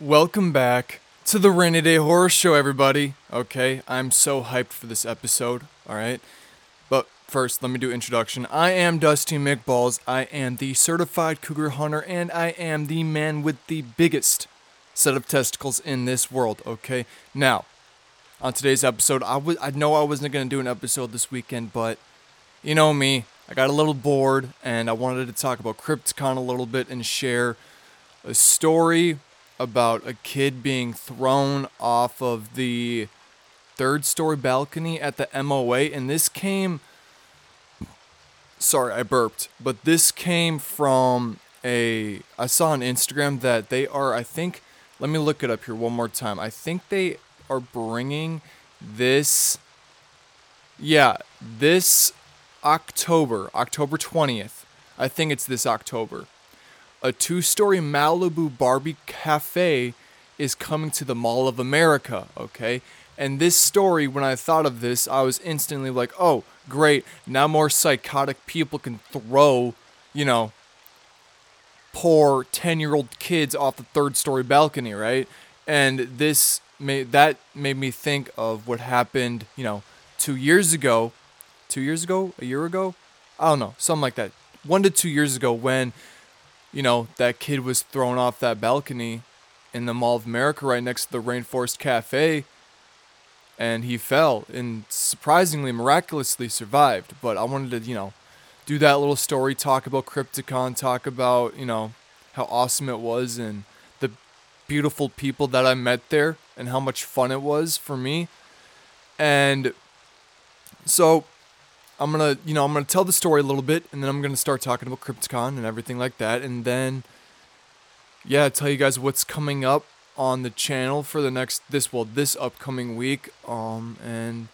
Welcome back to the Rainy Day Horror Show, everybody. Okay, I'm so hyped for this episode, alright? But first, let me do introduction. I am Dusty McBalls. I am the certified cougar hunter, and I am the man with the biggest set of testicles in this world, okay? Now, on today's episode, I was I know I wasn't gonna do an episode this weekend, but you know me, I got a little bored and I wanted to talk about Crypticon a little bit and share a story about a kid being thrown off of the third story balcony at the MOA and this came sorry, I burped, but this came from a I saw on Instagram that they are I think let me look it up here one more time. I think they are bringing this yeah, this October, October 20th. I think it's this October. A two-story Malibu Barbie cafe is coming to the Mall of America, okay? And this story, when I thought of this, I was instantly like, oh, great. Now more psychotic people can throw, you know, poor 10 year old kids off the third story balcony, right? And this made that made me think of what happened, you know, two years ago. Two years ago? A year ago? I don't know, something like that. One to two years ago when, you know, that kid was thrown off that balcony in the Mall of America right next to the Rainforest Cafe and he fell and surprisingly miraculously survived. But I wanted to, you know, do that little story, talk about Crypticon, talk about, you know, how awesome it was and the beautiful people that I met there and how much fun it was for me. And so I'm to, you know, I'm to tell the story a little bit and then I'm to start talking about Crypticon and everything like that and then yeah, tell you guys what's coming up on the channel for the next this well this upcoming week um and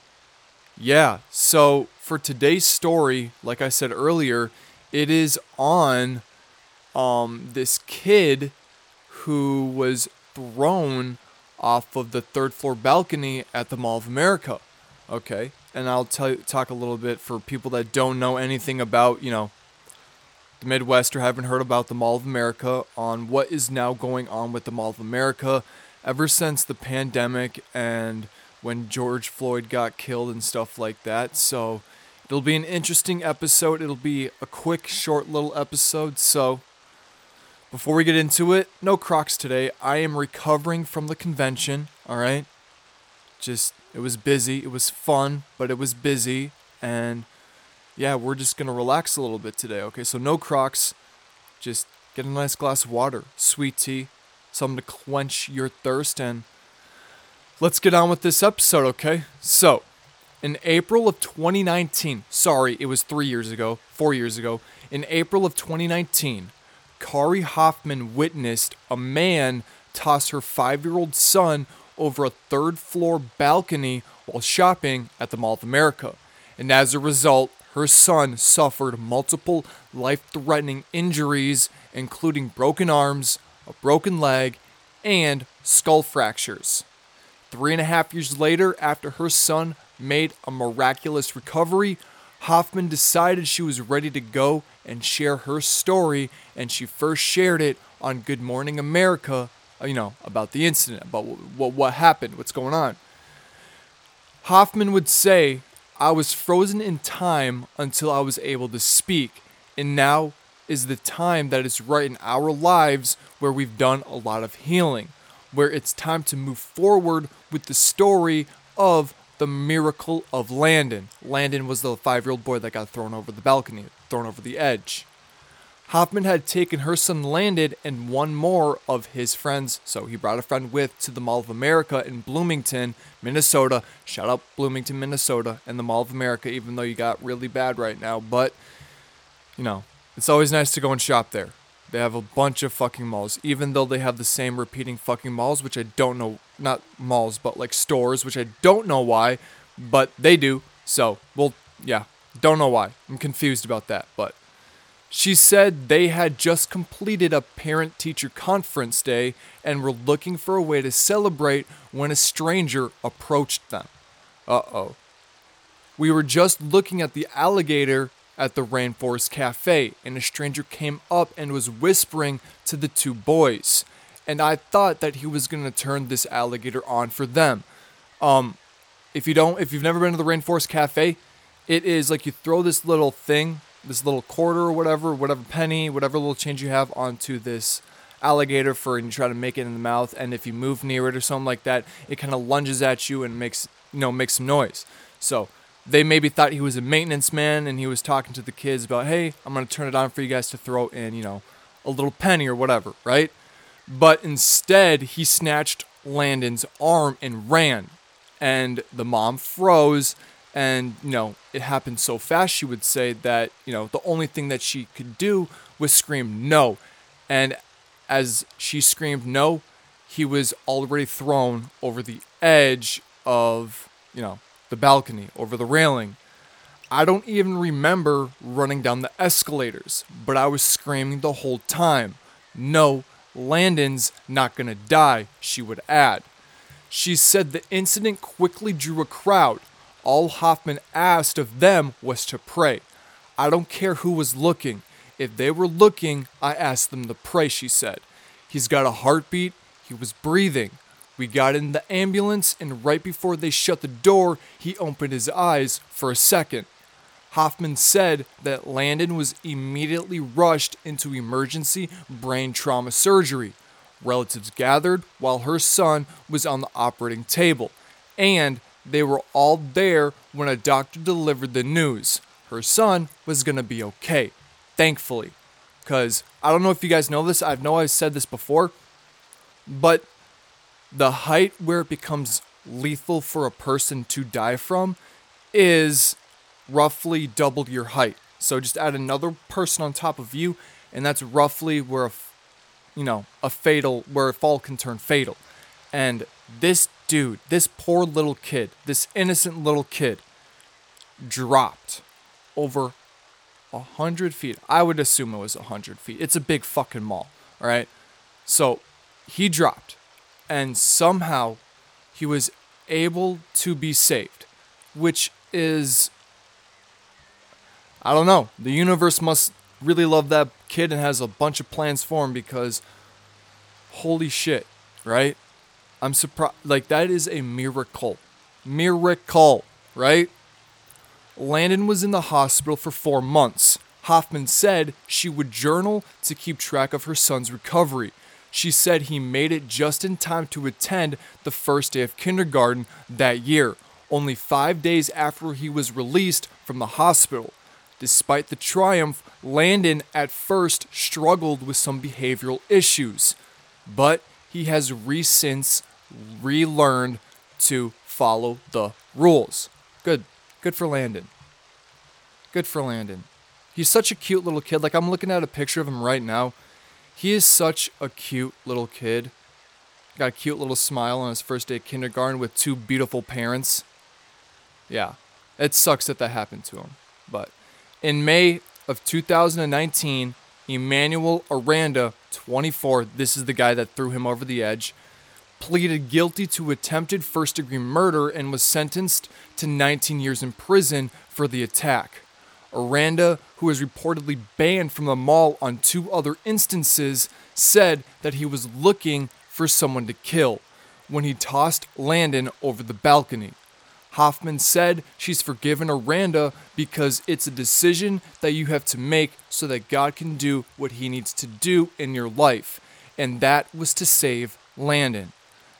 yeah, so for today's story, like I said earlier, it is on um, this kid who was thrown off of the third floor balcony at the Mall of America. Okay, and I'll talk a little bit for people that don't know anything about you know the Midwest or haven't heard about the Mall of America on what is now going on with the Mall of America ever since the pandemic and when George Floyd got killed and stuff like that. So it'll be an interesting episode. It'll be a quick, short little episode. So before we get into it, no Crocs today. I am recovering from the convention, all right? Just, it was busy. It was fun, but it was busy. And yeah, we're just going to relax a little bit today, okay? So no Crocs. Just get a nice glass of water, sweet tea, something to quench your thirst, and let's get on with this episode, okay? So, in April of 2019, sorry, it was three years ago, four years ago, in April of 2019, Kari Hoffman witnessed a man toss her five year old son over a third floor balcony while shopping at the Mall of America. And as a result, her son suffered multiple life threatening injuries, including broken arms, a broken leg, and skull fractures. Three and a half years later, after her son made a miraculous recovery, Hoffman decided she was ready to go and share her story, and she first shared it on Good Morning America, you know, about the incident, about what, what happened, what's going on. Hoffman would say, I was frozen in time until I was able to speak, and now is the time that is right in our lives where we've done a lot of healing where it's time to move forward with the story of the miracle of Landen. Landen was the five year old boy that got thrown over the balcony, thrown over the edge. Hoffman had taken her son Landen and one more of his friends, so he brought a friend with to the Mall of America in Bloomington, Minnesota. Shout out Bloomington, Minnesota, and the Mall of America, even though you got really bad right now. But, you know, it's always nice to go and shop there. They have a bunch of fucking malls, even though they have the same repeating fucking malls, which I don't know, not malls, but like stores, which I don't know why, but they do. So, well, yeah, don't know why. I'm confused about that, but she said they had just completed a parent teacher conference day and were looking for a way to celebrate when a stranger approached them. Uh oh. We were just looking at the alligator at the Rainforest Cafe, and a stranger came up and was whispering to the two boys. and I thought that he was gonna turn this alligator on for them. Um, if you don't, if you've never been to the Rainforest Cafe, it is like you throw this little thing, this little quarter or whatever, whatever penny, whatever little change you have onto this alligator for and you try to make it in the mouth and if you move near it or something like that it kind of lunges at you and makes you know makes some noise. So they maybe thought he was a maintenance man and he was talking to the kids about hey i'm to turn it on for you guys to throw in you know a little penny or whatever right? But instead he snatched Landen's arm and ran and the mom froze and you know it happened so fast she would say that you know the only thing that she could do was scream no and as she screamed no, he was already thrown over the edge of, you know, the balcony, over the railing. I don't even remember running down the escalators, but I was screaming the whole time. No, Landen's not gonna die, she would add. She said the incident quickly drew a crowd. All Hoffman asked of them was to pray. I don't care who was looking. If they were looking, I asked them to pray, she said. He's got a heartbeat. He was breathing. We got in the ambulance, and right before they shut the door, he opened his eyes for a second. Hoffman said that Landen was immediately rushed into emergency brain trauma surgery. Relatives gathered while her son was on the operating table, and they were all there when a doctor delivered the news. Her son was to be okay thankfully. Because I don't know if you guys know this, I know I've said this before, but the height where it becomes lethal for a person to die from is roughly double your height. So just add another person on top of you, and that's roughly where a, you know, a fatal, where a fall can turn fatal. And this dude, this poor little kid, this innocent little kid, dropped over a hundred feet. I would assume it was a hundred feet. It's a big fucking mall. All right. So he dropped, and somehow he was able to be saved, which is I don't know. The universe must really love that kid and has a bunch of plans for him because holy shit, right? I'm surprised. Like, that is a miracle. Miracle, right? Landen was in the hospital for four months. Hoffman said she would journal to keep track of her son's recovery. She said he made it just in time to attend the first day of kindergarten that year, only five days after he was released from the hospital. Despite the triumph, Landen at first struggled with some behavioral issues, but he has re since relearned to follow the rules. Good. Good for Landen. Good for Landen. He's such a cute little kid. Like, I'm looking at a picture of him right now. He is such a cute little kid. Got a cute little smile on his first day of kindergarten with two beautiful parents. Yeah, it sucks that that happened to him. But in May of 2019, Emmanuel Aranda, 24, this is the guy that threw him over the edge, pleaded guilty to attempted first degree murder and was sentenced to 19 years in prison for the attack. Aranda, who was reportedly banned from the mall on two other instances, said that he was looking for someone to kill when he tossed Landen over the balcony. Hoffman said she's forgiven Aranda because it's a decision that you have to make so that God can do what he needs to do in your life, and that was to save Landen.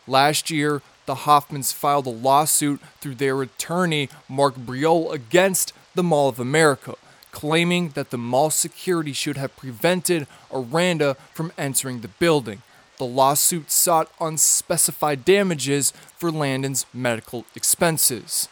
Last year, the Hoffmans filed a lawsuit through their attorney, Mark Briol, against the Mall of America, claiming that the mall security should have prevented Aranda from entering the building. The lawsuit sought unspecified damages for Landen's medical expenses.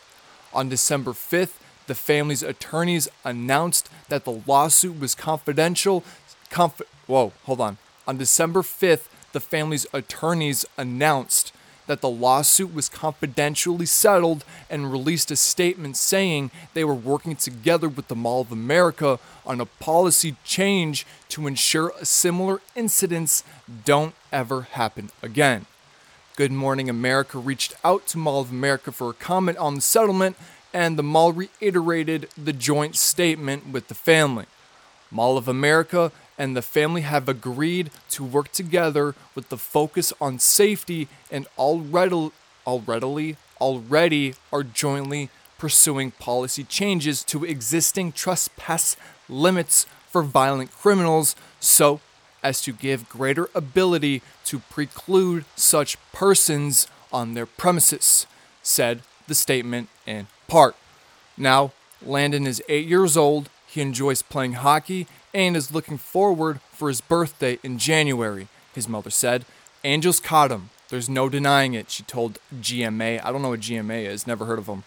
On December 5th, the family's attorneys announced that the lawsuit was confidential. Conf- Whoa, hold on. On December 5th, the family's attorneys announced that the lawsuit was confidentially settled and released a statement saying they were working together with the Mall of America on a policy change to ensure similar incidents don't ever happen again. Good Morning America reached out to Mall of America for a comment on the settlement, and the mall reiterated the joint statement with the family. Mall of America and the family have agreed to work together with the focus on safety and already already already are jointly pursuing policy changes to existing trespass limits for violent criminals so as to give greater ability to preclude such persons on their premises, said the statement in part. Now, Landen is eight years old, he enjoys playing hockey, and is looking forward for his birthday in January, his mother said. Angels caught him. There's no denying it, she told GMA. I don't know what GMA is, never heard of him.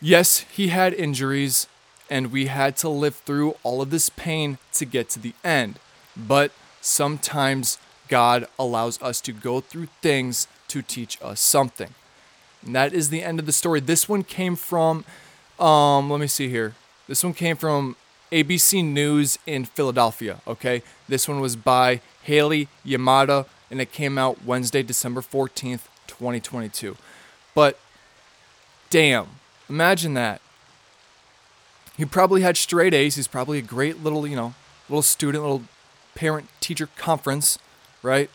Yes, he had injuries, and we had to live through all of this pain to get to the end. But sometimes God allows us to go through things to teach us something. And that is the end of the story. This one came from, um, let me see here. This one came from ABC News in Philadelphia. Okay, this one was by Haley Yamada, and it came out Wednesday, December fourteenth, twenty twenty-two. But damn, imagine that. He probably had straight A's. He's probably a great little, you know, little student, little parent teacher conference, right?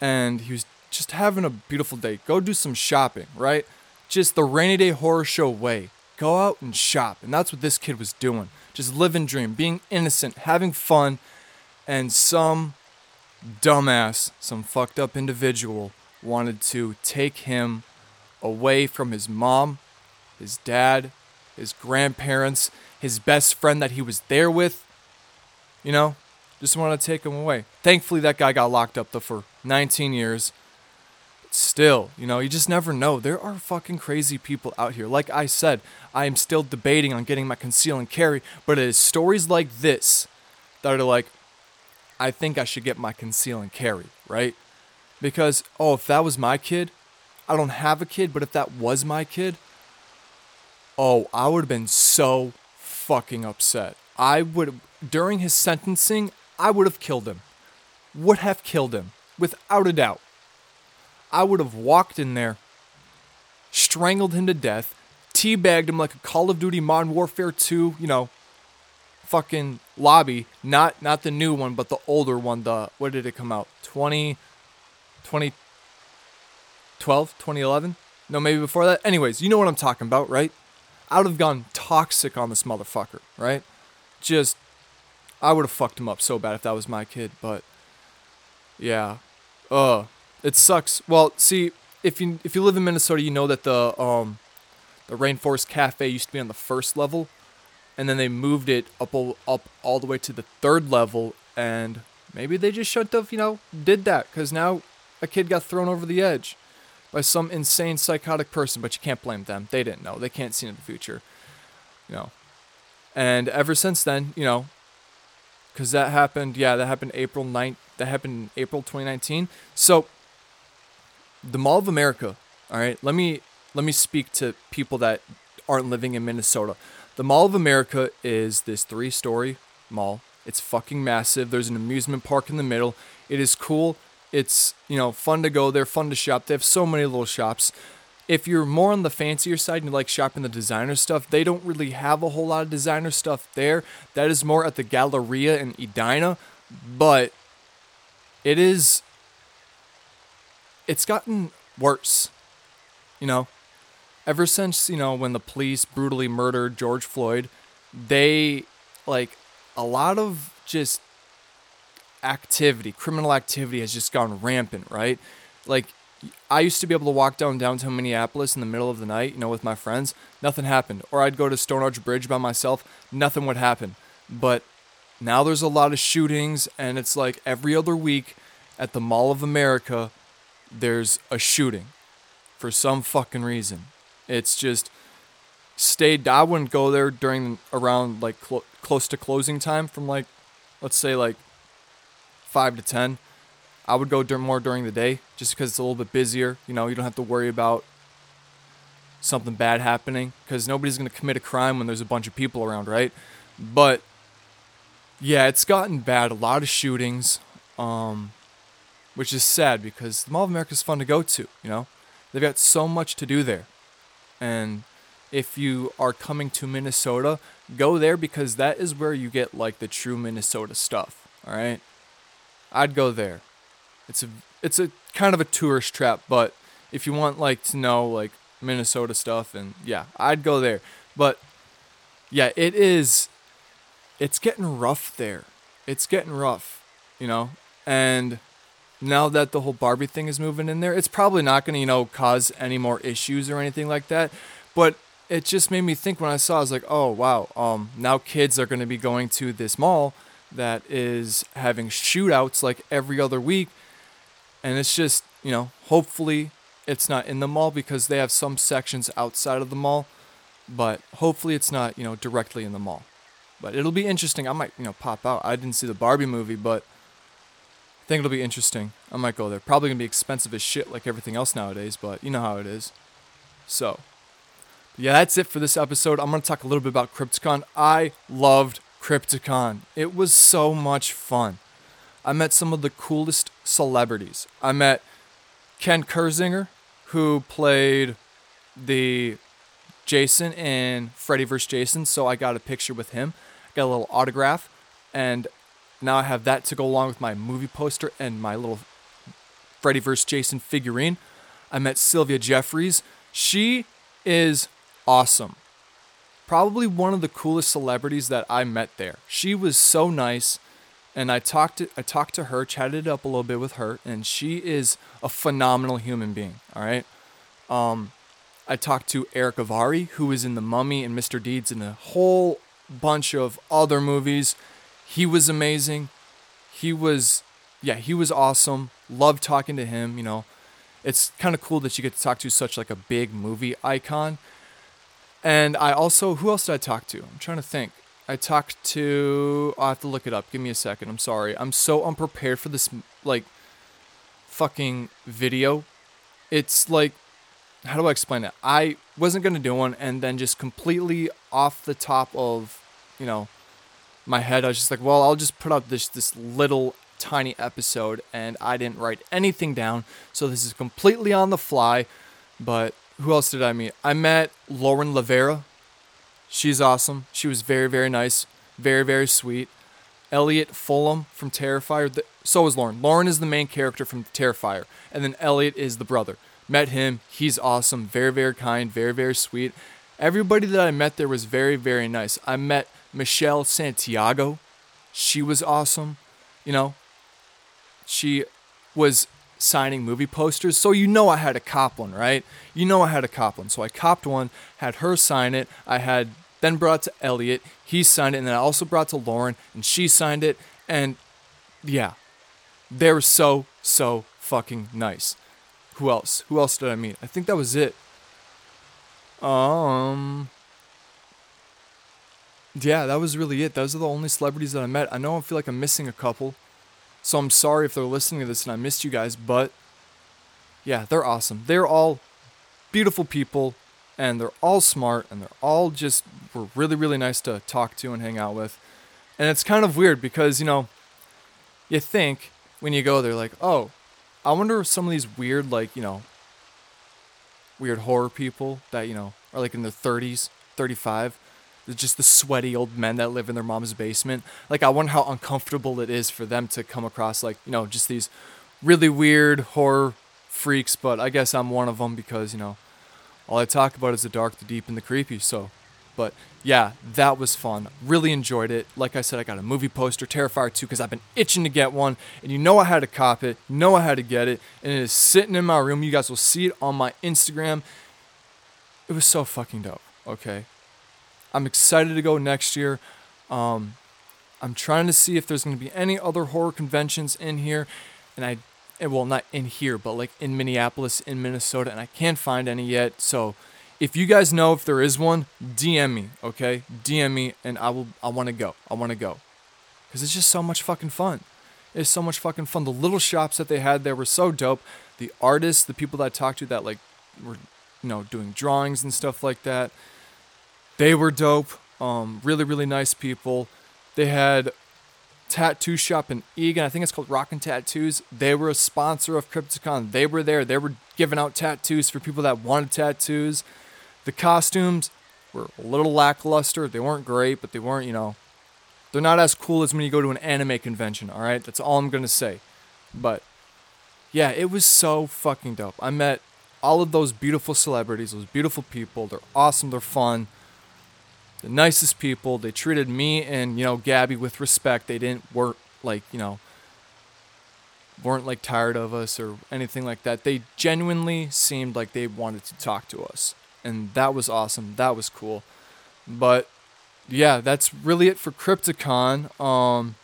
And he was just having a beautiful day. Go do some shopping, right? Just the rainy day horror show way. Go out and shop. And that's what this kid was doing. Just living dream, being innocent, having fun. And some dumbass, some fucked up individual wanted to take him away from his mom, his dad, his grandparents, his best friend that he was there with. You know, just want to take him away. Thankfully, that guy got locked up though for 19 years. Still, you know, you just never know. There are fucking crazy people out here. Like I said, I am still debating on getting my conceal and carry, but it is stories like this that are like, I think I should get my conceal and carry, right? Because, oh, if that was my kid, I don't have a kid, but if that was my kid, oh, I would have been so fucking upset. I would, during his sentencing, I would have killed him. Would have killed him, without a doubt. I would have walked in there, strangled him to death, teabagged him like a Call of Duty Modern Warfare 2, you know, fucking lobby. Not not the new one, but the older one. The what did it come out? 20, 2012, 2011? No, maybe before that. Anyways, you know what I'm talking about, right? I would have gone toxic on this motherfucker, right? Just I would have fucked him up so bad if that was my kid, but yeah. Uh it sucks. Well, see, if you if you live in Minnesota, you know that the um the Rainforest Cafe used to be on the first level and then they moved it up up all the way to the third level and maybe they just shouldn't have, you know, did that cuz now a kid got thrown over the edge by some insane psychotic person, but you can't blame them. They didn't know. They can't see in the future. You know. And ever since then, you know, because that happened. Yeah, that happened April 9th. That happened April 2019. So, the Mall of America. All right, let me let me speak to people that aren't living in Minnesota. The Mall of America is this three-story mall. It's fucking massive. There's an amusement park in the middle. It is cool. It's you know fun to go there, fun to shop. They have so many little shops if you're more on the fancier side and you like shopping the designer stuff, they don't really have a whole lot of designer stuff there. That is more at the Galleria in Edina, but it is it's gotten worse. You know, ever since, you know, when the police brutally murdered George Floyd, they like a lot of just activity, criminal activity has just gone rampant, right? Like I used to be able to walk down downtown Minneapolis in the middle of the night, you know, with my friends. Nothing happened. Or I'd go to Stone Arch Bridge by myself. Nothing would happen. But now there's a lot of shootings, and it's like every other week at the Mall of America, there's a shooting for some fucking reason. It's just stayed. I wouldn't go there during around like cl- close to closing time from like, let's say like five to ten I would go dur- more during the day just because it's a little bit busier. You know, you don't have to worry about something bad happening because nobody's going to commit a crime when there's a bunch of people around, right? But yeah, it's gotten bad. A lot of shootings, um, which is sad because the Mall of America is fun to go to. You know, they've got so much to do there, and if you are coming to Minnesota, go there because that is where you get like the true Minnesota stuff. All right, I'd go there. It's a it's a kind of a tourist trap, but if you want like to know like Minnesota stuff and yeah, I'd go there. But yeah, it is it's getting rough there. It's getting rough, you know? And now that the whole Barbie thing is moving in there, it's probably not going to, you know, cause any more issues or anything like that. But it just made me think when I saw, I was like, oh wow, um, now kids are going to be going to this mall that is having shootouts like every other week, and it's just, you know, hopefully it's not in the mall because they have some sections outside of the mall, but hopefully it's not, you know, directly in the mall. But it'll be interesting. I might, you know, pop out. I didn't see the Barbie movie, but I think it'll be interesting. I might go there. Probably gonna be expensive as shit like everything else nowadays, but you know how it is. So, yeah, that's it for this episode. I'm gonna talk a little bit about Crypticon. I loved Crypticon. It was so much fun. I met some of the coolest celebrities. I met Ken Kirzinger, who played the Jason in Freddy vs. Jason, so I got a picture with him, got a little autograph, and now I have that to go along with my movie poster and my little Freddy vs. Jason figurine. I met Sylvia Jeffries. She is awesome. Probably one of the coolest celebrities that I met there. She was so nice and I talked to I talked to her, chatted it up a little bit with her, and she is a phenomenal human being. All right. Um, I talked to Erick Avari, who was in The Mummy and Mr. Deeds and a whole bunch of other movies. He was amazing. He was, yeah, he was awesome. Loved talking to him. You know, it's kind of cool that you get to talk to such like a big movie icon. And I also, who else did I talk to? I'm trying to think. I talked to. Oh, I have to look it up. Give me a second. I'm sorry. I'm so unprepared for this like fucking video. It's like how do I explain it? I wasn't gonna do one, and then just completely off the top of, you know, my head, I was just like, well, I'll just put out this this little tiny episode, and I didn't write anything down, so this is completely on the fly. But who else did I meet? I met Lauren LaVera. She's awesome. She was very very nice, very very sweet. Elliott Fullam from Terrifier. So is Lauren. Lauren is the main character from Terrifier, and then Elliot is the brother. Met him. He's awesome. Very, very kind. Very, very sweet. Everybody that I met there was very, very nice. I met Michelle Santiago. She was awesome. You know, she was signing movie posters. So you know I had a cop one, right? You know I had a cop one. So I copped one, had her sign it. I had then brought to Elliot. He signed it. And then I also brought to Lauren and she signed it. And yeah, they were so, so fucking nice who else? Who else did I meet? I think that was it. Um. Yeah, that was really it. Those are the only celebrities that I met. I know I feel like I'm missing a couple. So I'm sorry if they're listening to this and I missed you guys, but yeah, they're awesome. They're all beautiful people and they're all smart and they're all just were really really nice to talk to and hang out with. And it's kind of weird because, you know, you think when you go there like, "Oh, I wonder if some of these weird, like, you know, weird horror people that, you know, are like in their 30s, 35, they're just the sweaty old men that live in their mom's basement. Like, I wonder how uncomfortable it is for them to come across, like, you know, just these really weird horror freaks. But I guess I'm one of them because, you know, all I talk about is the dark, the deep, and the creepy. So but yeah, that was fun. Really enjoyed it. Like I said, I got a movie poster, Terrifier 2, because I've been itching to get one. And you know I had to cop it. Know I had to get it. And it is sitting in my room. You guys will see it on my Instagram. It was so fucking dope. Okay. I'm excited to go next year. Um, I'm trying to see if there's going to be any other horror conventions in here. And I, well, not in here, but like in Minneapolis, in Minnesota. And I can't find any yet. So, if you guys know if there is one, DM me, okay? DM me and I will I want to go. I want to go. Cuz it's just so much fucking fun. It's so much fucking fun. The little shops that they had there were so dope. The artists, the people that I talked to that like were you know doing drawings and stuff like that. They were dope. Um really really nice people. They had tattoo shop in Eagan. I think it's called Rockin' Tattoos. They were a sponsor of Crypticon. They were there. They were giving out tattoos for people that wanted tattoos. The costumes, were a little lackluster. They weren't great, but they weren't, you know, they're not as cool as when you go to an anime convention, all right? That's all I'm going to say. But yeah, it was so fucking dope. I met all of those beautiful celebrities, those beautiful people. They're awesome, they're fun. The nicest people. They treated me and, you know, Gabby with respect. They didn't work like, you know, weren't like tired of us or anything like that. They genuinely seemed like they wanted to talk to us. And that was awesome. That was cool. But yeah, that's really it for Crypticon. Um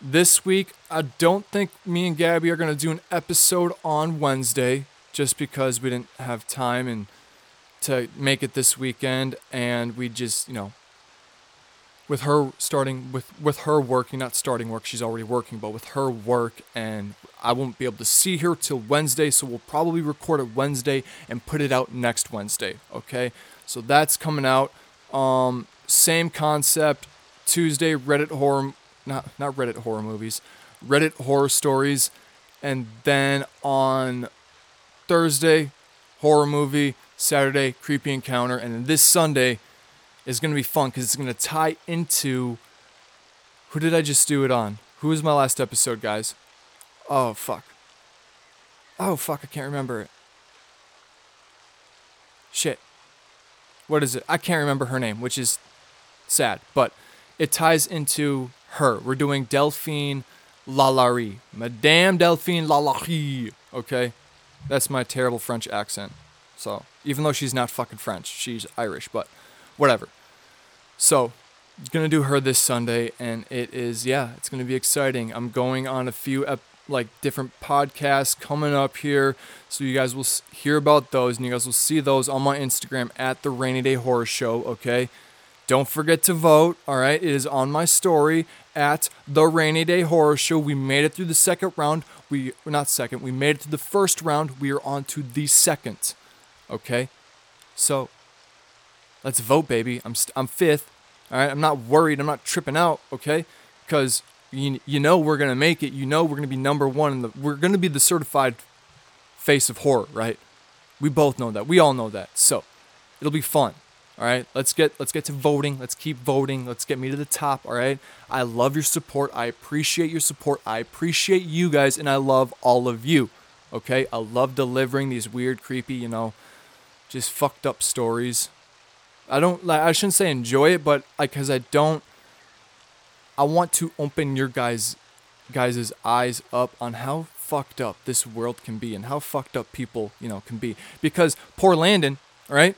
this week, I don't think me and Gabby are going to do an episode on Wednesday just because we didn't have time and to make it this weekend and we just, you know, with her starting with with her working not starting work she's already working but with her work and i won't be able to see her till wednesday so we'll probably record it wednesday and put it out next wednesday okay? So that's coming out. Um same concept tuesday reddit horror not not reddit horror movies reddit horror stories and then on thursday horror movie saturday creepy encounter and then this sunday is going to be fun because it's going to tie into who did I just do it on? Who was my last episode, guys? Oh, fuck. Oh, fuck, I can't remember it. Shit. What is it? I can't remember her name, which is sad, but it ties into her. We're doing Delphine Lalaurie. Madame Delphine Lalaurie. Okay? That's my terrible French accent. So, even though she's not fucking French, she's Irish, but whatever. So, gonna do her this Sunday, and it is yeah, it's gonna be exciting. I'm going on a few ep- like different podcasts coming up here, so you guys will hear about those, and you guys will see those on my Instagram at the Rainy Day Horror Show. Okay, don't forget to vote. All right, it is on my story at the Rainy Day Horror Show. We made it through the second round. We not second. We made it to the first round. We are on to the second. Okay, so Let's vote, baby. I'm st- I'm fifth. All right. I'm not worried. I'm not tripping out. Okay, because you you know we're gonna make it. You know we're gonna be number one. In the, we're gonna be the certified face of horror, right? We both know that. We all know that. So it'll be fun. All right. Let's get let's get to voting. Let's keep voting. Let's get me to the top. All right. I love your support. I appreciate your support. I appreciate you guys, and I love all of you. Okay. I love delivering these weird, creepy, you know, just fucked up stories I don't like I shouldn't say enjoy it, but like cuz I don't I want to open your guys guys' eyes up on how fucked up this world can be and how fucked up people, you know, can be. Because poor Landen, right?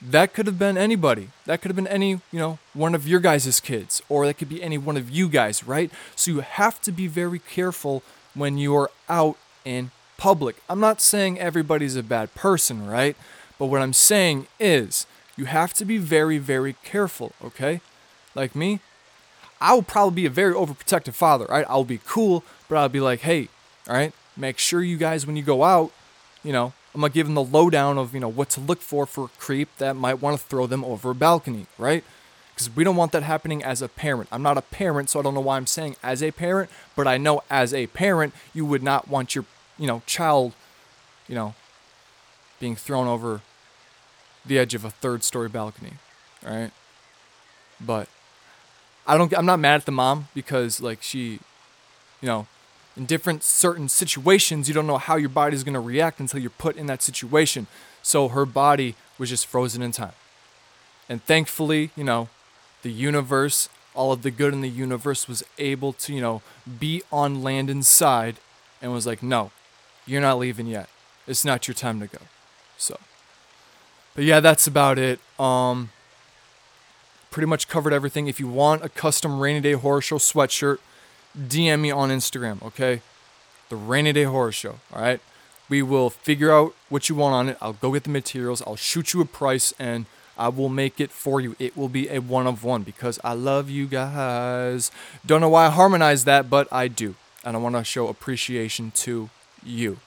That could have been anybody. That could have been any, you know, one of your guys' kids, or that could be any one of you guys, right? So you have to be very careful when you're out in public. I'm not saying everybody's a bad person, right? But what I'm saying is you have to be very, very careful, okay? Like me, I will probably be a very overprotective father, right? I'll be cool, but I'll be like, hey, all right, make sure you guys, when you go out, you know, I'm gonna give them the lowdown of, you know, what to look for for a creep that might want to throw them over a balcony, right? Because we don't want that happening as a parent. I'm not a parent, so I don't know why I'm saying as a parent, but I know as a parent, you would not want your, you know, child, you know, being thrown over the edge of a third story balcony, right? But I don't I'm not mad at the mom because like she you know, in different certain situations you don't know how your body's going to react until you're put in that situation. So her body was just frozen in time. And thankfully, you know, the universe, all of the good in the universe was able to, you know, be on Landen's side and was like, "No, you're not leaving yet. It's not your time to go." So but yeah, that's about it. Um, pretty much covered everything. If you want a custom Rainy Day Horror Show sweatshirt, DM me on Instagram, okay? The Rainy Day Horror Show, all right? We will figure out what you want on it. I'll go get the materials. I'll shoot you a price and I will make it for you. It will be a one of one because I love you guys. Don't know why I harmonize that, but I do. And I want to show appreciation to you.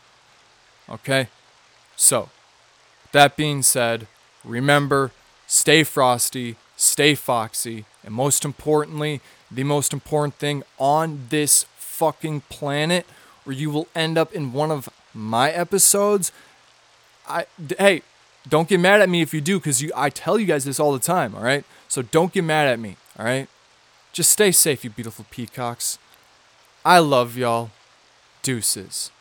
Okay? So, that being said, remember stay frosty, stay foxy, and most importantly, the most important thing on this fucking planet, or you will end up in one of my episodes. I hey, Don't get mad at me if you do, because you I tell you guys this all the time, all right? So don't get mad at me, all right? Just stay safe, you beautiful peacocks. I love y'all. Deuces.